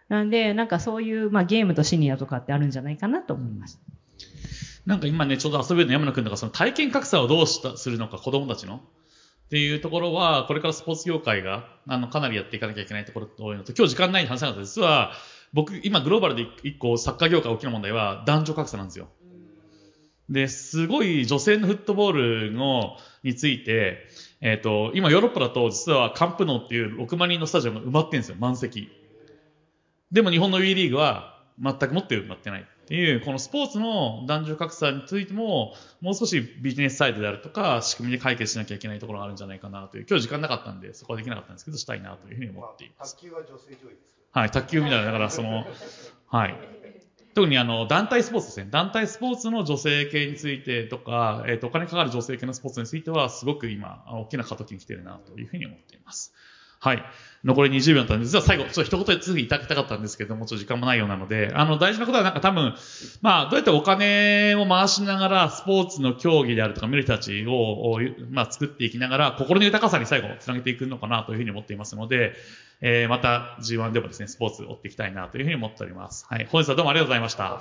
なんで、なんかそういう、まあゲームとシニアとかってあるんじゃないかなと思います。なんか今ね、ちょうど遊べるの山野くんとか、その体験格差をどうしたするのか、子供たちの。っていうところは、これからスポーツ業界が、あの、かなりやっていかなきゃいけないところと多いのと、今日時間ない話なかった実は、僕、今グローバルで一個サッカー業界大きな問題は男女格差なんですよ。で、すごい女性のフットボールの、について、えっ、ー、と、今ヨーロッパだと実はカンプノーっていう6万人のスタジアムが埋まってるんですよ、満席。でも日本の WE リーグは全くもって埋まってない。っていう、このスポーツの男女格差についても、もう少しビジネスサイドであるとか、仕組みで解決しなきゃいけないところがあるんじゃないかなという、今日時間なかったんで、そこはできなかったんですけど、したいなというふうに思っています。卓球は女性上位ですはい、卓球みたいな、だからその、はい。特にあの、団体スポーツですね。団体スポーツの女性系についてとか、えっ、ー、と、お金かかる女性系のスポーツについては、すごく今、大きな過渡期に来てるなというふうに思っています。はい。残り20秒だったんで、実は最後、ちょっと一言で次言いたかったんですけども、ちょっと時間もないようなので、あの、大事なことはなんか多分、まあ、どうやってお金を回しながら、スポーツの競技であるとか、見る人たちを、まあ、作っていきながら、心の豊かさに最後、つなげていくのかなというふうに思っていますので、えー、また G1 でもですね、スポーツ追っていきたいなというふうに思っております。はい。本日はどうもありがとうございました。